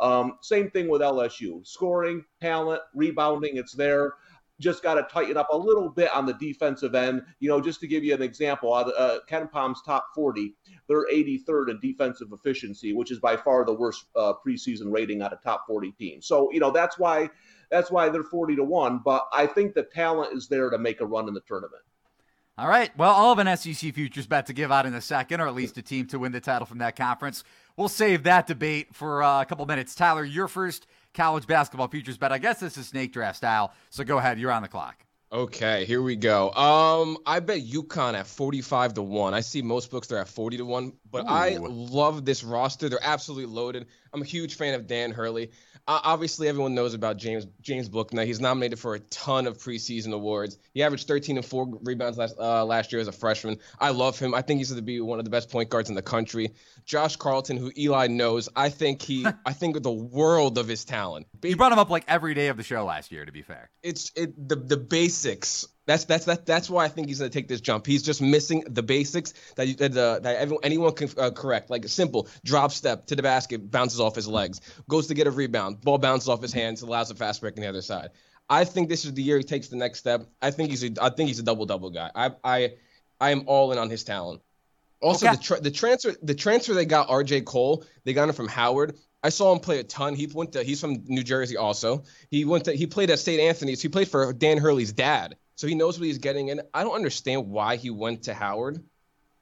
Um, same thing with LSU scoring, talent, rebounding, it's there. Just got to tighten up a little bit on the defensive end. You know, just to give you an example, uh, KenPom's top 40, they're 83rd in defensive efficiency, which is by far the worst uh, preseason rating out of top 40 teams. So, you know, that's why that's why they're 40 to 1. But I think the talent is there to make a run in the tournament. All right. Well, I'll have an SEC futures bet to give out in a second, or at least a team to win the title from that conference. We'll save that debate for uh, a couple minutes. Tyler, your first college basketball futures bet. I guess this is snake draft style, so go ahead. You're on the clock. Okay, here we go. Um, I bet UConn at 45 to 1. I see most books they're at 40 to 1, but Ooh. I love this roster. They're absolutely loaded. I'm a huge fan of Dan Hurley. Uh, obviously, everyone knows about James James Bouknight. He's nominated for a ton of preseason awards. He averaged 13 and four rebounds last uh, last year as a freshman. I love him. I think he's going to be one of the best point guards in the country. Josh Carlton, who Eli knows, I think he, I think the world of his talent. You brought him up like every day of the show last year. To be fair, it's it the the basics that's that's that, that's why I think he's going to take this jump. He's just missing the basics that you, that, uh, that everyone, anyone can uh, correct. Like a simple drop step to the basket, bounces off his legs, goes to get a rebound, ball bounces off his hands, allows a fast break on the other side. I think this is the year he takes the next step. I think he's a I think he's a double double guy. I I I am all in on his talent. Also, okay. the tra- the transfer the transfer they got R.J. Cole, they got him from Howard. I saw him play a ton. He went to he's from New Jersey also. He went to he played at St. Anthony's. He played for Dan Hurley's dad. So he knows what he's getting in. I don't understand why he went to Howard.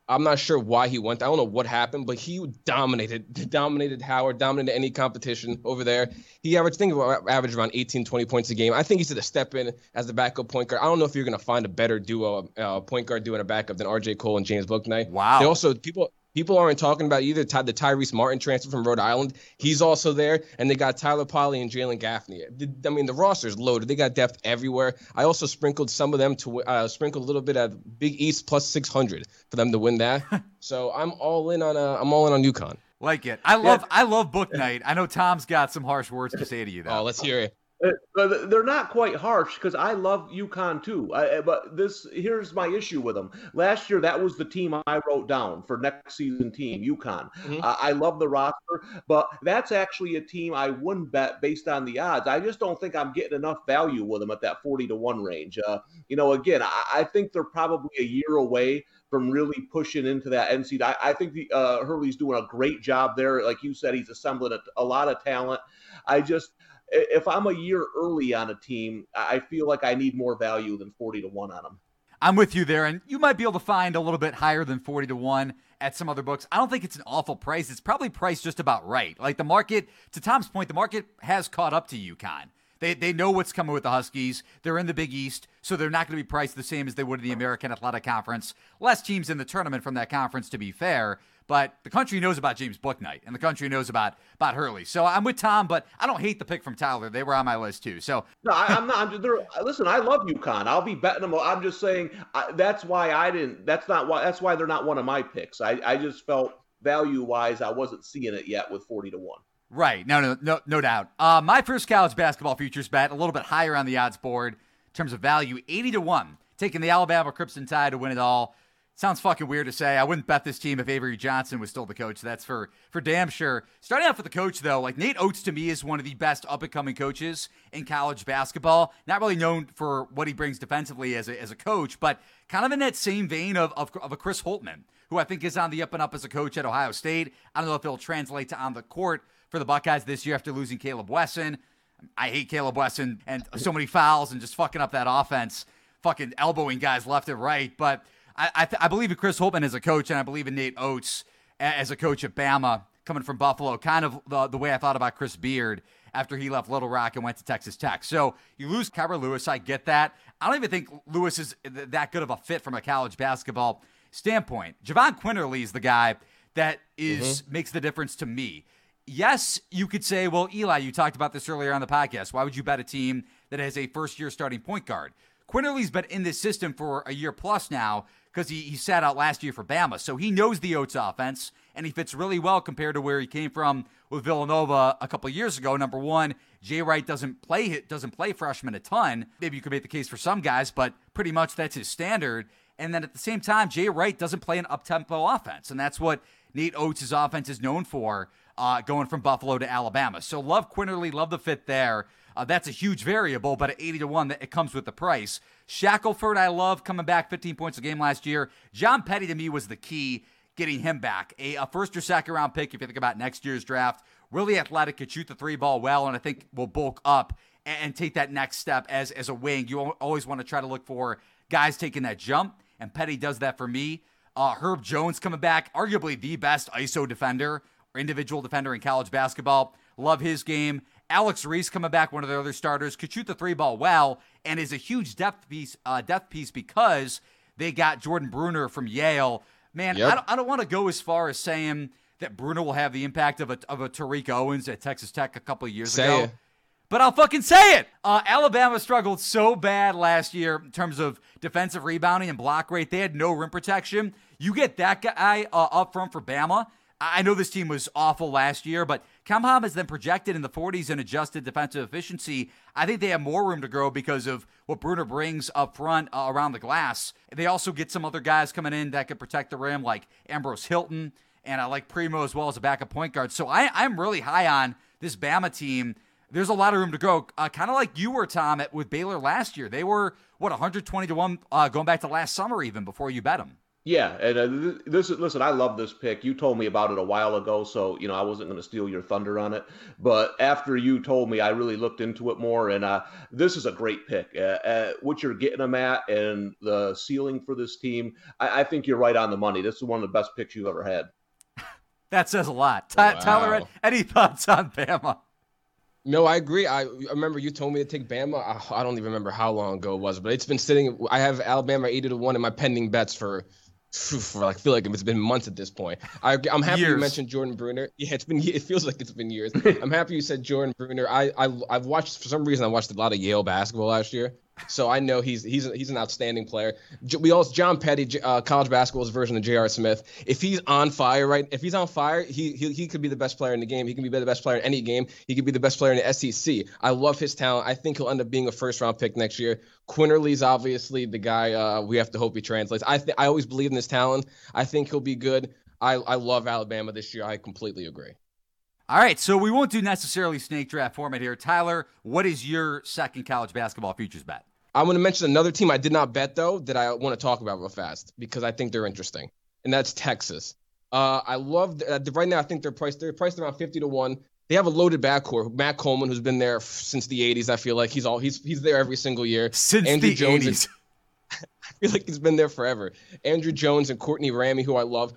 I'm not sure why he went. I don't know what happened, but he dominated, dominated Howard, dominated any competition over there. He averaged, think about average around 18, 20 points a game. I think he's going to step in as the backup point guard. I don't know if you're going to find a better duo, uh, point guard duo and a backup than R.J. Cole and James Bouknight. Wow. They also people People aren't talking about either Ty, the Tyrese Martin transfer from Rhode Island. He's also there, and they got Tyler Polley and Jalen Gaffney. I mean, the roster's loaded. They got depth everywhere. I also sprinkled some of them to uh, sprinkle a little bit at Big East plus 600 for them to win that. so I'm all in on uh, I'm all in on UConn. Like it. I love I love Bouknight. I know Tom's got some harsh words to say to you though. Oh, let's hear it. Uh, they're not quite harsh because I love UConn too. I, but this here's my issue with them. Last year, that was the team I wrote down for next season team UConn. Mm-hmm. Uh, I love the roster, but that's actually a team I wouldn't bet based on the odds. I just don't think I'm getting enough value with them at that 40 to one range. Uh, you know, again, I, I, think they're probably a year away from really pushing into that NC. I, I think the uh, Hurley's doing a great job there. Like you said, he's assembling a, a lot of talent. I just if I'm a year early on a team, I feel like I need more value than 40 to 1 on them. I'm with you there, and you might be able to find a little bit higher than 40 to 1 at some other books. I don't think it's an awful price. It's probably priced just about right. Like the market, to Tom's point, the market has caught up to UConn. They, they know what's coming with the Huskies. They're in the Big East, so they're not going to be priced the same as they would in the American Athletic Conference. Less teams in the tournament from that conference, to be fair. But the country knows about James Bouknight, and the country knows about about Hurley. So I'm with Tom, but I don't hate the pick from Tyler. They were on my list too. So no, I, am not. I'm just, listen, I love UConn. I'll be betting them. I'm just saying I, that's why I didn't. That's not why. That's why they're not one of my picks. I, I just felt value wise, I wasn't seeing it yet with 40 to one. Right. No, no, no, no doubt. Uh, my first college basketball futures bet, a little bit higher on the odds board in terms of value, 80 to 1, taking the Alabama Crimson Tide to win it all. Sounds fucking weird to say. I wouldn't bet this team if Avery Johnson was still the coach. That's for for damn sure. Starting off with the coach though, like Nate Oats to me is one of the best up and coming coaches in college basketball. Not really known for what he brings defensively as a, as a coach, but kind of in that same vein of, of, of a Chris Holtmann, who I think is on the up and up as a coach at Ohio State. I don't know if it'll translate to on the court for the Buckeyes this year after losing Kaleb Wesson. I hate Kaleb Wesson and so many fouls and just fucking up that offense, fucking elbowing guys left and right, but. I I, th- I believe in Chris Holtmann as a coach, and I believe in Nate Oats as a coach at Bama, coming from Buffalo. Kind of the, the way I thought about Chris Beard after he left Little Rock and went to Texas Tech. So you lose Kira Lewis. I get that. I don't even think Lewis is that good of a fit from a college basketball standpoint. Jahvon Quinerly is the guy that is, mm-hmm. makes the difference to me. Yes, you could say, well, Eli, you talked about this earlier on the podcast. Why would you bet a team that has a first year starting point guard? Quinerly's been in this system for a year plus now because he, he sat out last year for Bama. So he knows the Oats offense, and he fits really well compared to where he came from with Villanova a couple years ago. Number one, Jay Wright doesn't play doesn't play freshman a ton. Maybe you could make the case for some guys, but pretty much that's his standard. And then at the same time, Jay Wright doesn't play an up tempo offense, and that's what Nate Oats' offense is known for, uh, going from Buffalo to Alabama. So love Quinerly, love the fit there. Uh, that's a huge variable, but at 80 to 1, it comes with the price. Shackelford, I love coming back 15 points a game last year. John Petty to me was the key getting him back. A, a, first or second round pick, if you think about next year's draft, really athletic, could shoot the three ball well, and I think will bulk up and, and take that next step as, as a wing. You always want to try to look for guys taking that jump, and Petty does that for me. Uh, Herb Jones coming back, arguably the best ISO defender or individual defender in college basketball. Love his game. Alex Reese coming back, one of the other starters, could shoot the three ball well and is a huge depth piece, uh, depth piece because they got Jordan Bruner from Yale. Man, yep. I don't, I don't want to go as far as saying that Bruner will have the impact of a, of a Tariq Owens at Texas Tech a couple of years say ago. It. But I'll fucking say it. Uh, Alabama struggled so bad last year in terms of defensive rebounding and block rate. They had no rim protection. You get that guy uh, up front for Bama. I know this team was awful last year, but KenPom has then projected in the 40s in adjusted defensive efficiency. I think they have more room to grow because of what Bruner brings up front uh, around the glass. They also get some other guys coming in that can protect the rim, like Ambrose-Hylton, and I like Primo as well as a backup point guard. So I, I'm really high on this Bama team. There's a lot of room to grow, uh, kind of like you were, Tom, at, with Baylor last year. They were, what, 120 to 1 uh, going back to last summer, even before you bet them. Yeah, and uh, this is listen. I love this pick. You told me about it a while ago, so you know I wasn't going to steal your thunder on it. But after you told me, I really looked into it more, and uh, this is a great pick. Uh, uh, what you're getting them at, and the ceiling for this team, I, I, think you're right on the money. This is one of the best picks you've ever had. that says a lot. Ty- wow. Tyler, any thoughts on Bama? No, I agree. I, I remember you told me to take Bama. I, I, don't even remember how long ago it was, but it's been sitting. I have Alabama eighty to one in my pending bets for like feel like it's been months at this point. I, am happy years. you mentioned Jordan Bruner. Yeah, it's been it feels like it's been years. I'm happy you said Jordan Bruner. I, I I've watched for some reason I watched a lot of Yale basketball last year. So I know he's he's he's an outstanding player. We also John Petty, uh, college basketball's version of J.R. Smith. If he's on fire, right? If he's on fire, he, he he could be the best player in the game. He can be the best player in any game. He could be the best player in the SEC. I love his talent. I think he'll end up being a first round pick next year. Quinerly's obviously the guy. Uh, we have to hope he translates. I th- I always believe in his talent. I think he'll be good. I I love Alabama this year. I completely agree. All right, so we won't do necessarily snake draft format here. Tyler, what is your second college basketball futures bet? I'm going to mention another team I did not bet though that I want to talk about real fast because I think they're interesting, and that's Texas. Uh, I love uh, right now. I think they're priced they're priced around 50 to one. They have a loaded backcourt. Matt Coleman, who's been there since the 80s. I feel like he's all he's he's there every single year. Since Andrew the Jones 80s. I feel like he's been there forever. Andrew Jones and Courtney Ramey, who I love.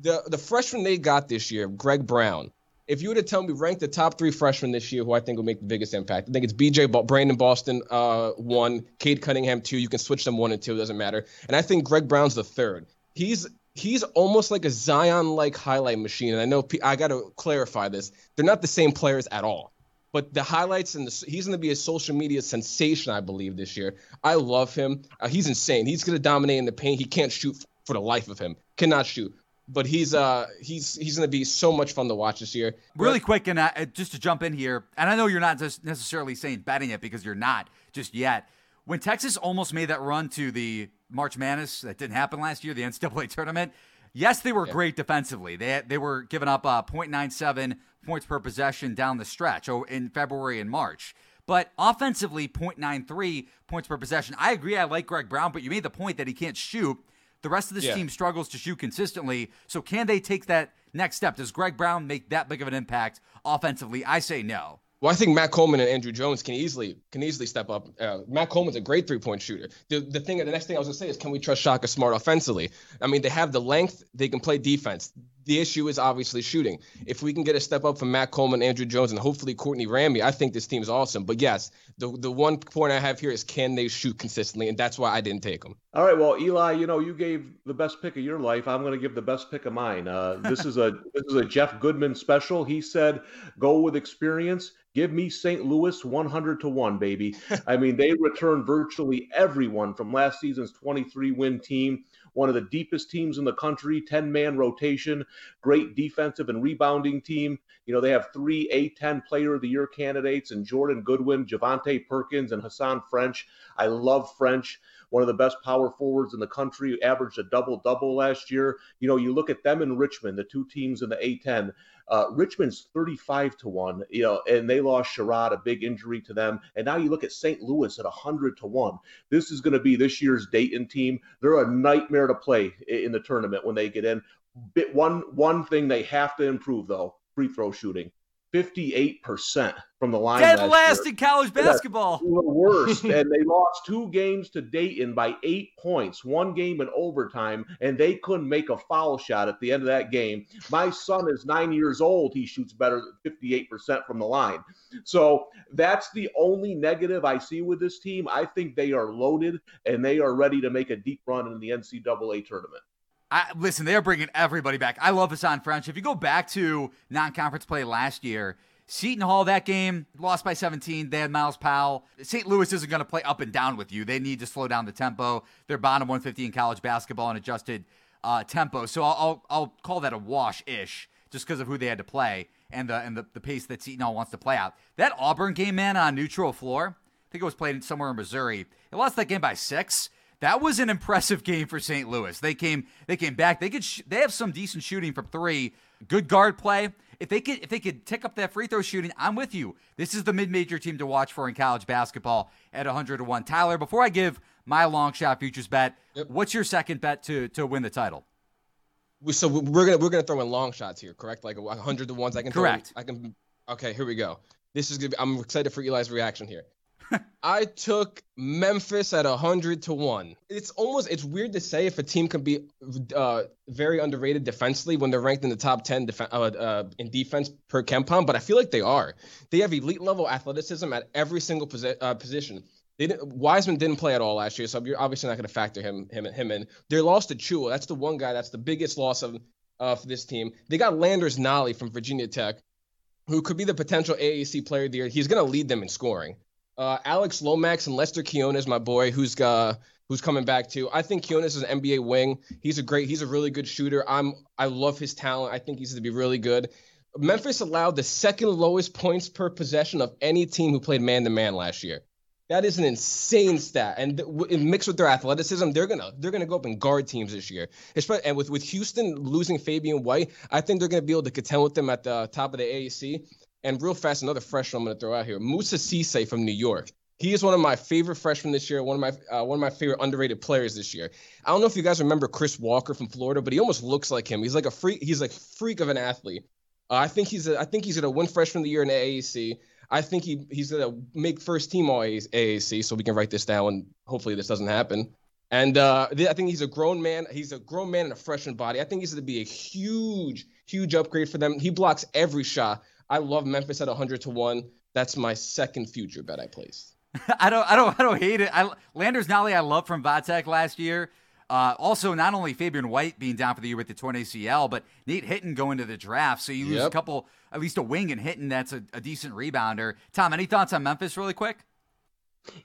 The the freshman they got this year, Greg Brown if you were to tell me rank the top three freshmen this year who I think will make the biggest impact, I think it's BJ Brandon Boston uh, one, Cade Cunningham two. You can switch them one and two, doesn't matter. And I think Greg Brown's the third. He's he's almost like a Zion-like highlight machine. And I know I got to clarify this: they're not the same players at all. But the highlights and the, he's going to be a social media sensation, I believe, this year. I love him. Uh, he's insane. He's going to dominate in the paint. He can't shoot for the life of him. Cannot shoot but he's uh he's he's going to be so much fun to watch this year. Really quick, and uh, just to jump in here, and I know you're not just necessarily saying betting it because you're not just yet. When Texas almost made that run to the March Madness, that didn't happen last year, the NCAA tournament. Yes, they were yeah. great defensively. They they were giving up uh, 0.97 points per possession down the stretch oh, in February and March. But offensively, 0.93 points per possession. I agree. I like Greg Brown, but you made the point that he can't shoot. The rest of this yeah. team struggles to shoot consistently. So can they take that next step? Does Greg Brown make that big of an impact offensively? I say no. Well, I think Matt Coleman and Andrew Jones can easily can easily step up. Uh, Matt Coleman's a great three point shooter. The the thing, the next thing I was gonna say is, can we trust Shaka Smart offensively? I mean, they have the length, they can play defense. The issue is obviously shooting. If we can get a step up from Matt Coleman, Andrew Jones, and hopefully Courtney Ramey, I think this team is awesome. But yes, the the one point I have here is can they shoot consistently, and that's why I didn't take them. All right, well, Eli, you know you gave the best pick of your life. I'm going to give the best pick of mine. Uh, this is a this is a Jeff Goodman special. He said, "Go with experience." Give me St. Louis 100 to 1, baby. I mean, they returned virtually everyone from last season's 23 win team one of the deepest teams in the country, 10 man rotation, great defensive and rebounding team. You know, they have three A10 player of the year candidates and Jordan Goodwin, Javonte Perkins, and Hasahn French. I love French one of the best power forwards in the country, averaged a double double last year. You know, you look at them in Richmond, the two teams in the A10. Uh, Richmond's 35 to 1, you know, and they lost Sherod, a big injury to them. And now you look at St. Louis at 100 to 1. This is going to be this year's Dayton team. They're a nightmare to play in the tournament when they get in. Bit one one thing they have to improve though, free throw shooting. 58% from the line. Dead last, in college basketball. The worst. and they lost two games to Dayton by eight points, one game in overtime, and they couldn't make a foul shot at the end of that game. My son is nine years old. He shoots better than 58% from the line. So that's the only negative I see with this team. I think they are loaded and they are ready to make a deep run in the NCAA tournament. I, listen, they are bringing everybody back. I love Hasahn French. If you go back to non-conference play last year, Seton Hall that game lost by 17. They had Myles Powell. St. Louis isn't going to play up and down with you. They need to slow down the tempo. They're bottom 150 in college basketball and adjusted uh, tempo. So I'll, I'll, I'll call that a wash ish just because of who they had to play and the and the, the pace that Seton Hall wants to play out. That Auburn game, man, on neutral floor. I think it was played somewhere in Missouri. They lost that game by six that was an impressive game for St. Louis. They came they came back. They could sh- they have some decent shooting from 3. Good guard play. If they could if they could tick up that free throw shooting, I'm with you. This is the mid-major team to watch for in college basketball at 100 to 1. Tyler, before I give my long shot futures bet, yep. what's your second bet to to win the title? So we're gonna we're gonna throw in long shots here, correct? Like 100 to ones. I can correct. Throw, I can. Okay, here we go. This is gonna. Be, I'm excited for Eli's reaction here. I took Memphis at 100 to 1. It's almost it's weird to say if a team can be uh, very underrated defensively when they're ranked in the top 10 def- uh, uh, in defense per KenPom, but I feel like they are. They have elite level athleticism at every single posi- uh, position. They didn't, Wiseman didn't play at all last year, so you're obviously not going to factor him him him in. They lost to Chua. That's the one guy. That's the biggest loss of for this team. They got Landers Nolley from Virginia Tech, who could be the potential AAC player of the year. He's going to lead them in scoring. Uh, Alex Lomax and Lester Quinones, my boy, who's uh, who's coming back too. I think Quinones is an NBA wing. He's a great, he's a really good shooter. I'm I love his talent. I think he's going to be really good. Memphis allowed the second lowest points per possession of any team who played man to man last year. That is an insane stat, and mixed with their athleticism, they're gonna they're gonna go up and guard teams this year. Especially, and with with Houston losing Fabian White, I think they're gonna be able to contend with them at the top of the AAC. And real fast, another freshman I'm gonna throw out here, Moussa Cisse from New York. He is one of my favorite freshmen this year. One of my uh, one of my favorite underrated players this year. I don't know if you guys remember Chris Walker from Florida, but he almost looks like him. He's like a freak. He's like freak of an athlete. Uh, I think he's a, I think he's gonna win freshman of the year in the AAC. I think he he's gonna make first team all AAC, so we can write this down. And hopefully this doesn't happen. And uh, I think he's a grown man. He's a grown man in a freshman body. I think he's going to be a huge, huge upgrade for them. He blocks every shot. I love Memphis at 100 to one. That's my second future bet I placed. I don't, I don't, I don't hate it. I, Landers Nolley, I love from Vatek last year. Uh, also, not only Fabian White being down for the year with the torn ACL, but Nate Hinton going to the draft. So you lose yep. a couple, at least a wing and Hinton. That's a, a decent rebounder. Tom, any thoughts on Memphis, really quick?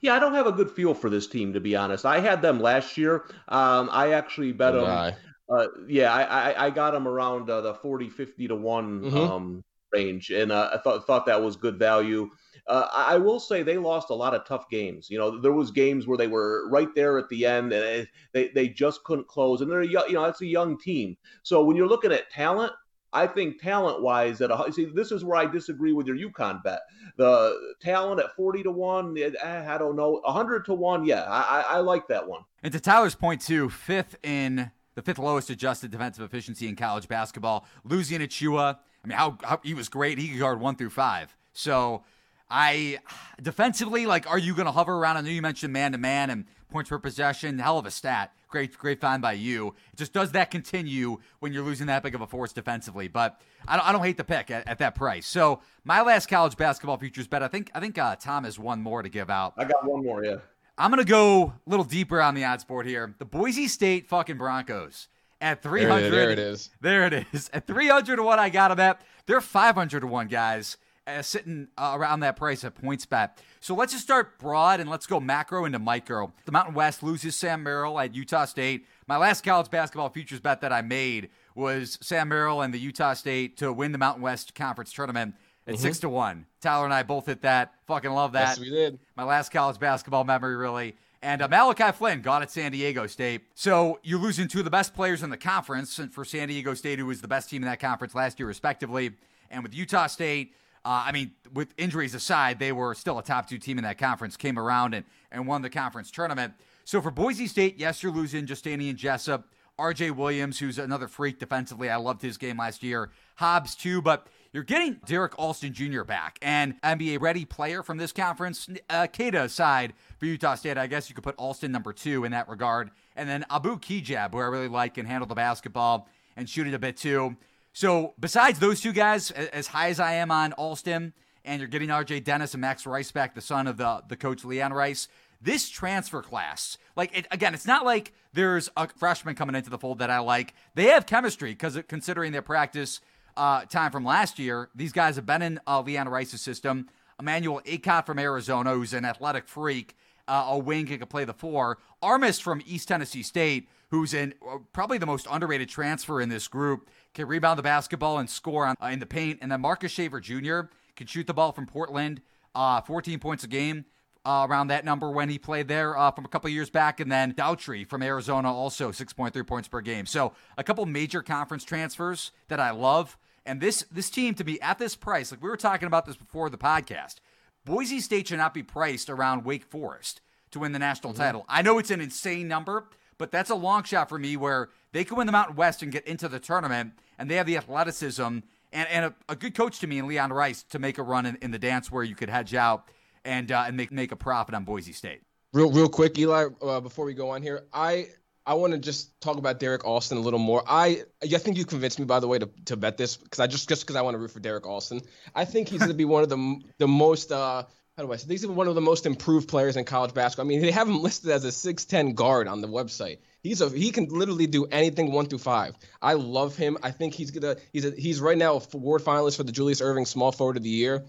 Yeah, I don't have a good feel for this team to be honest. I had them last year. Um, I actually bet them. Uh, yeah, I, I, I got them around uh, the 40, 50 to one mm-hmm. um, range, and uh, I thought thought that was good value. Uh, I will say they lost a lot of tough games. You know, there was games where they were right there at the end, and they they just couldn't close. And they're you know that's a young team. So when you're looking at talent, I think talent wise, at a, see this is where I disagree with your UConn bet. The talent at forty to one, eh, I don't know, hundred to one, yeah, I, I like that one. And to Tyler's point too, fifth in the fifth lowest adjusted defensive efficiency in college basketball. Losing Achiuwa, I mean, how, how he was great. He could guard one through five. So I defensively, like, are you going to hover around? I know you mentioned man to man and points per possession. Hell of a stat. Great, great find by you. Just does that continue when you're losing that big of a force defensively? But I don't, I don't hate the pick at, at, that price. So my last college basketball futures bet. I think I think uh, Tom has one more to give out. I got one more. Yeah. I'm gonna go a little deeper on the odds board here. The Boise State fucking Broncos at 300. There, it is. There it is. At 300 to one, I got them at. They're 500 to one, guys uh, sitting uh, around that price at PointsBet. So let's just start broad and let's go macro into micro. The Mountain West loses Sam Merrill at Utah State. My last college basketball futures bet that I made was Sam Merrill and the Utah State to win the Mountain West Conference tournament at mm-hmm. six to one. Tyler and I both hit that. Fucking love that. Yes, we did. My last college basketball memory, really. And uh, Malachi Flynn got at San Diego State. So you're losing two of the best players in the conference and for San Diego State, who was the best team in that conference last year, respectively. And with Utah State, uh, I mean, with injuries aside, they were still a top two team in that conference, came around and, and won the conference tournament. So for Boise State, yes, you're losing Justinian Jessup, RJ Williams, who's another freak defensively. I loved his game last year. Hobbs, too, but you're getting Derrick Alston Jr. back and NBA ready player from this conference. Uh, Queta aside for Utah State, I guess you could put Alston number two in that regard. And then Abu Kigab, who I really like, can handle the basketball and shoot it a bit too. So besides those two guys, as high as I am on Alston, and you're getting R.J. Dennis and Max Rice back, the son of the the coach Leon Rice. This transfer class, like it, again, it's not like there's a freshman coming into the fold that I like. They have chemistry because considering their practice uh, time from last year, these guys have been in uh, Leon Rice's system. Emmanuel Akot from Arizona, who's an athletic freak, uh, a wing who can play the four. Armus from East Tennessee State, who's in uh, probably the most underrated transfer in this group can rebound the basketball and score on, uh, in the paint. And then Marcus Shaver Jr. can shoot the ball from Portland, uh, 14 points a game. Uh, around that number when he played there from a couple years back. And then Dowtry from Arizona, also 6.3 points per game. So a couple major conference transfers that I love. And this this team to be at this price, like we were talking about this before the podcast, Boise State should not be priced around Wake Forest to win the national mm-hmm. title. I know it's an insane number, but that's a long shot for me where they could win the Mountain West and get into the tournament, and they have the athleticism and, and a, a good coach to me in Leon Rice to make a run in, in the dance where you could hedge out and uh, and make make a profit on Boise State. Real real quick, Eli, uh, before we go on here, I I want to just talk about Derrick Alston a little more. I I think you convinced me, by the way, to, to bet this because I just just because I want to root for Derrick Alston. I think he's going to be one of the the most uh, how do I say? He's one of the most improved players in college basketball. I mean, they have him listed as a 6'10 guard on the website. He's a he can literally do anything one through five. I love him. I think he's gonna he's a, he's right now a award finalist for the Julius Erving Small Forward of the Year.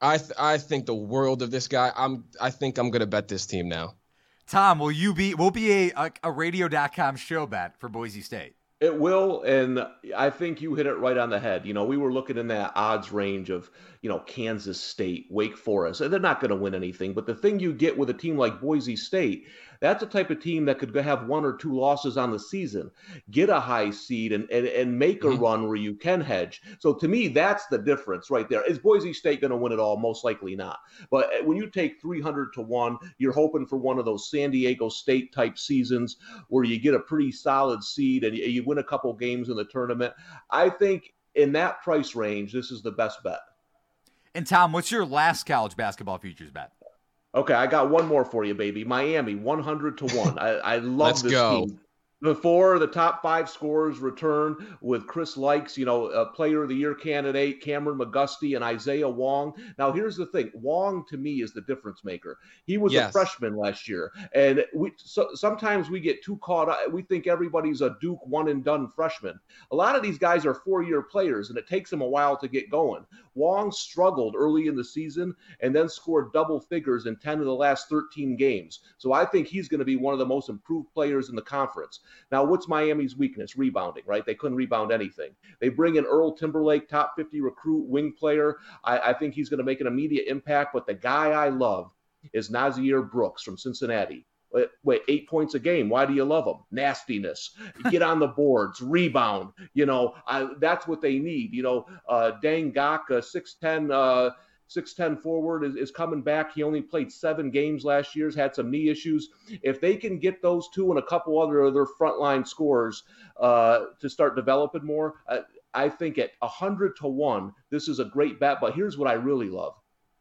I th- I think the world of this guy. I'm I think I'm gonna bet this team now. Tom, will you be? Will be a a, a radio.com show bet for Boise State. It will, and I think you hit it right on the head. You know, we were looking in that odds range of, you know, Kansas State, Wake Forest. And they're not going to win anything, but the thing you get with a team like Boise State that's the type of team that could have one or two losses on the season, get a high seed, and and, and make a mm-hmm. run where you can hedge. So to me, that's the difference right there. Is Boise State going to win it all? Most likely not. But uh, when you take 300 to one, you're hoping for one of those San Diego State type seasons where you get a pretty solid seed and you win a couple games in the tournament. I think in that price range, this is the best bet. And Tom, what's your last college basketball futures bet? Okay, I got one more for you, baby. Miami, 100 to 1. I, I love Let's this go. team before the top five scorers return with Chris Lykes, you know, a player of the year candidate, Cameron McGusty and Isaiah Wong. Now, here's the thing Wong to me is the difference maker. He was yes. a freshman last year. And we so, sometimes we get too caught up. We think everybody's a Duke one and done freshman. A lot of these guys are four year players, and it takes them a while to get going. Wong struggled early in the season and then scored double figures in 10 of the last 13 games. So I think he's going to be one of the most improved players in the conference. Now, what's Miami's weakness? Rebounding, right? They couldn't rebound anything. They bring in Earl Timberlake, top 50 recruit, wing player. I, I think he's going to make an immediate impact. But the guy I love is Nysier Brooks from Cincinnati. Wait, eight points a game. Why do you love them? Nastiness. Get on the boards, rebound. You know, I, that's what they need. You know, uh, Deng Gak, uh, 6'10, uh, 6'10 forward is, is coming back. He only played seven games last year, had some knee issues. If they can get those two and a couple other of their frontline scores uh, to start developing more, uh, I think at 100 to 1, this is a great bet. But here's what I really love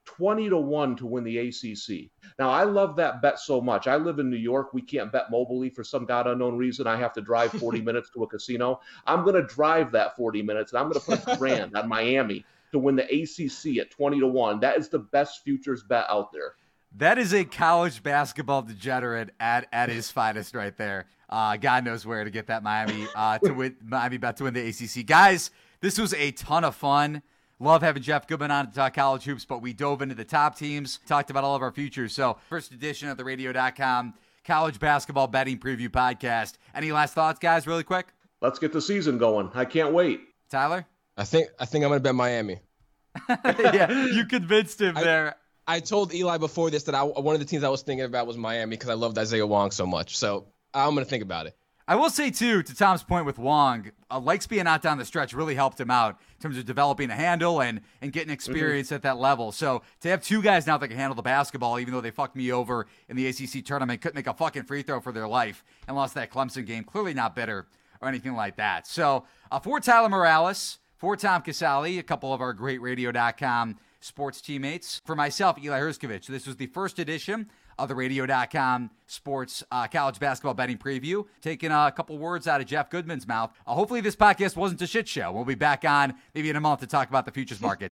20 to 1 to win the ACC. Now, I love that bet so much. I live in New York. We can't bet mobilely for some God unknown reason. I have to drive 40 minutes to a casino. I'm going to drive that 40 minutes and I'm going to put a grand on Miami to win the ACC at 20 to 1. That is the best futures bet out there. That is a college basketball degenerate at, at his finest right there. Uh, God knows where to get that Miami uh, to win Miami bet to win the ACC. Guys, this was a ton of fun. Love having Jeff Goodman on to talk college hoops, but we dove into the top teams, talked about all of our futures. So, first edition of the radio.com college basketball betting preview podcast. Any last thoughts, guys, really quick? Let's get the season going. I can't wait. Tyler? I think I think I'm gonna bet Miami. yeah, you convinced him I, there. I told Eli before this that I, one of the teams I was thinking about was Miami because I loved Isaiah Wong so much. So I'm gonna think about it. I will say too, to Tom's point with Wong, uh, Lykes being out down the stretch really helped him out in terms of developing a handle and and getting experience mm-hmm. at that level. So to have two guys now that can handle the basketball, even though they fucked me over in the ACC tournament, couldn't make a fucking free throw for their life and lost that Clemson game, clearly not bitter or anything like that. So uh, for Tyler Morales. For Tom Casale, a couple of our great radio.com sports teammates. For myself, Eli Hershkovich, this was the first edition of the radio.com sports uh, college basketball betting preview. Taking a couple words out of Jeff Goodman's mouth. Uh, hopefully, this podcast wasn't a shit show. We'll be back on maybe in a month to talk about the futures market.